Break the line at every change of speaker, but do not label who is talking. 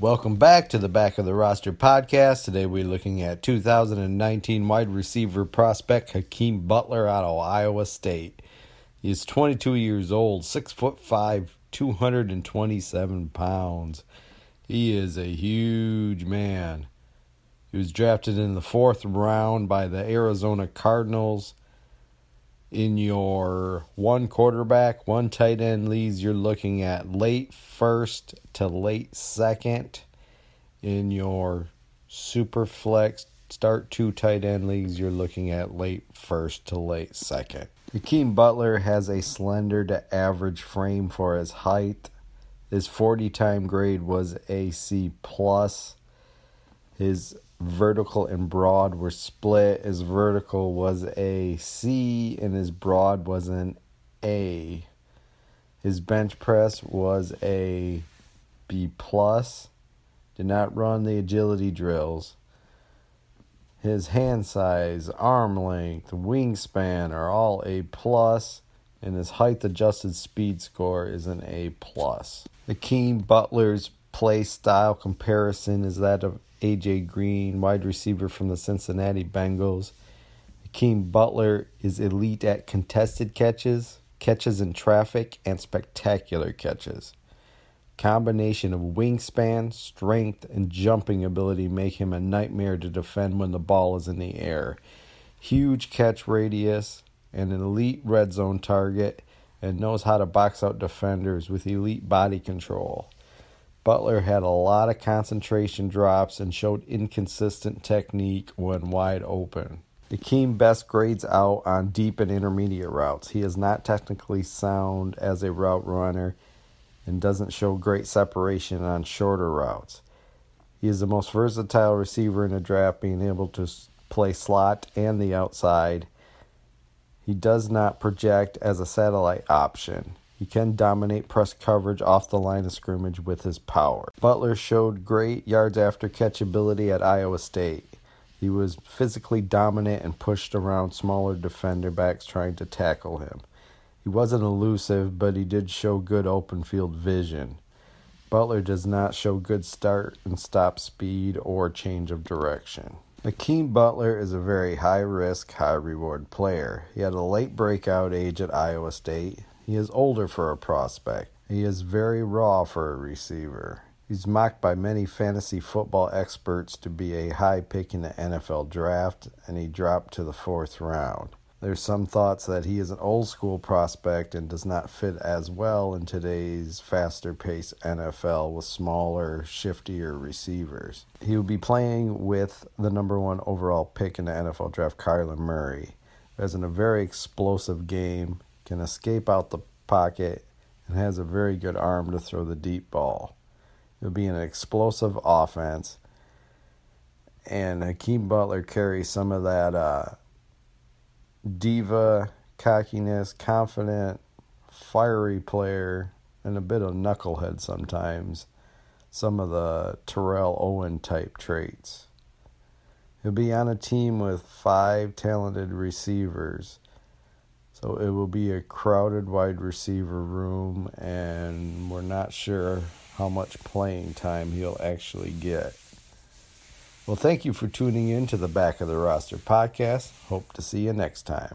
Welcome back to the Back of the Roster podcast. Today we're looking at 2019 wide receiver prospect Hakeem Butler out of Iowa State. He's 22 years old, six foot five, 227 pounds. He is a huge man. He was drafted in the fourth round by the Arizona Cardinals. In your one quarterback, one tight end leagues, you're looking at late first to late second. In your super flex start two tight end leagues, you're looking at late first to late second. Hakeem Butler has a slender to average frame for his height. His 40 time grade was a C plus. His vertical and broad were split. His vertical was a C and his broad was an A. His bench press was a B plus. Did not run the agility drills. His hand size, arm length, wingspan are all A plus, and his height adjusted speed score is an A plus. Hakeem Butler's play style comparison is that of AJ Green, wide receiver from the Cincinnati Bengals. Hakeem Butler is elite at contested catches, catches in traffic, and spectacular catches. Combination of wingspan, strength, and jumping ability make him a nightmare to defend when the ball is in the air. Huge catch radius and an elite red zone target, and knows how to box out defenders with elite body control. Butler had a lot of concentration drops and showed inconsistent technique when wide open. Hakeem best grades out on deep and intermediate routes. He is not technically sound as a route runner and doesn't show great separation on shorter routes. He is the most versatile receiver in the draft, being able to play slot and the outside. He does not project as a satellite option. He can dominate press coverage off the line of scrimmage with his power. Butler showed great yards after catch ability at Iowa State. He was physically dominant and pushed around smaller defender backs trying to tackle him. He wasn't elusive, but he did show good open field vision. Butler does not show good start and stop speed or change of direction. Hakeem Butler is a very high risk, high reward player. He had a late breakout age at Iowa State, he is older for a prospect. He is very raw for a receiver. He's mocked by many fantasy football experts to be a high pick in the NFL draft, and he dropped to the fourth round. There's some thoughts that he is an old school prospect and does not fit as well in today's faster paced NFL with smaller, shiftier receivers. He will be playing with the number one overall pick in the NFL draft, Kyler Murray. Has in a very explosive game can escape out the pocket, and has a very good arm to throw the deep ball. It'll be an explosive offense, and Hakeem Butler carries some of that uh, diva, cockiness, confident, fiery player, and a bit of knucklehead sometimes. Some of the Terrell Owen type traits. He'll be on a team with five talented receivers so it will be a crowded wide receiver room, and we're not sure how much playing time he'll actually get. Well, thank you for tuning in to the Back of the Roster podcast. Hope to see you next time.